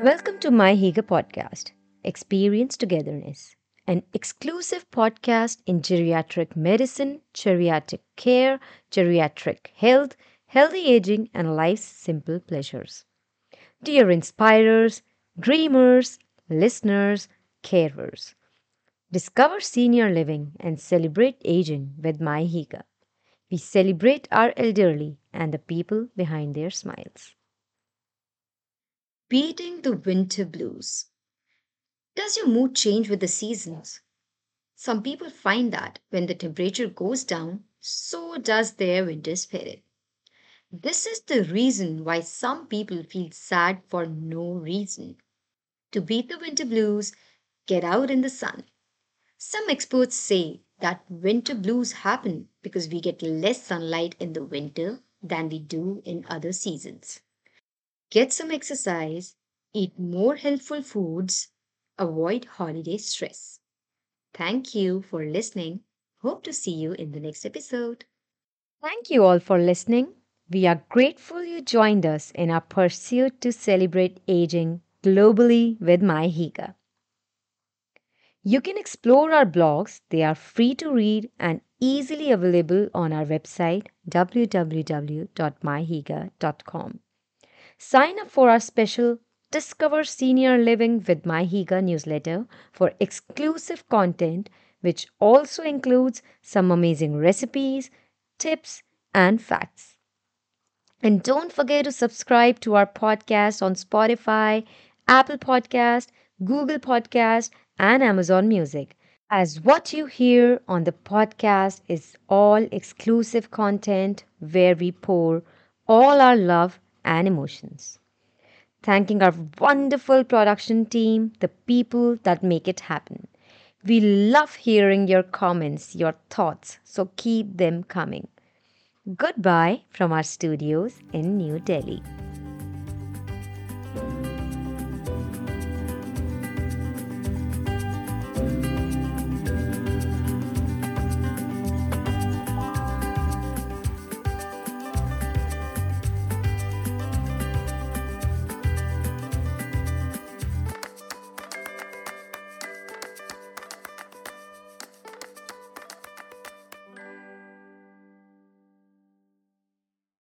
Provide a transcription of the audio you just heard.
Welcome to miHygge podcast, Experience Togetherness, an exclusive podcast in geriatric medicine, geriatric care, geriatric health, healthy aging, and life's simple pleasures. Dear inspirers, dreamers, listeners, carers, discover senior living and celebrate aging with miHygge. We celebrate our elderly and the people behind their smiles. Beating the winter blues. Does your mood change with the seasons? Some people find that when the temperature goes down, so does their winter spirit. This is the reason why some people feel sad for no reason. To beat the winter blues, get out in the sun. Some experts say that winter blues happen because we get less sunlight in the winter than we do in other seasons. Get some exercise, eat more healthful foods, avoid holiday stress. Thank you for listening. Hope to see you in the next episode. Thank you all for listening. We are grateful you joined us in our pursuit to celebrate aging globally with miHygge. You can explore our blogs, they are free to read and easily available on our website www.mihygge.com. Sign up for our special Discover Senior Living with miHygge newsletter for exclusive content, which also includes some amazing recipes, tips, and facts. And don't forget to subscribe to our podcast on Spotify, Apple Podcast, Google Podcast, and Amazon Music. As what you hear on the podcast is all exclusive content where we pour all our love and emotions. Thanking our wonderful production team, the people that make it happen. We love hearing your comments, your thoughts, so keep them coming. Goodbye from our studios in New Delhi.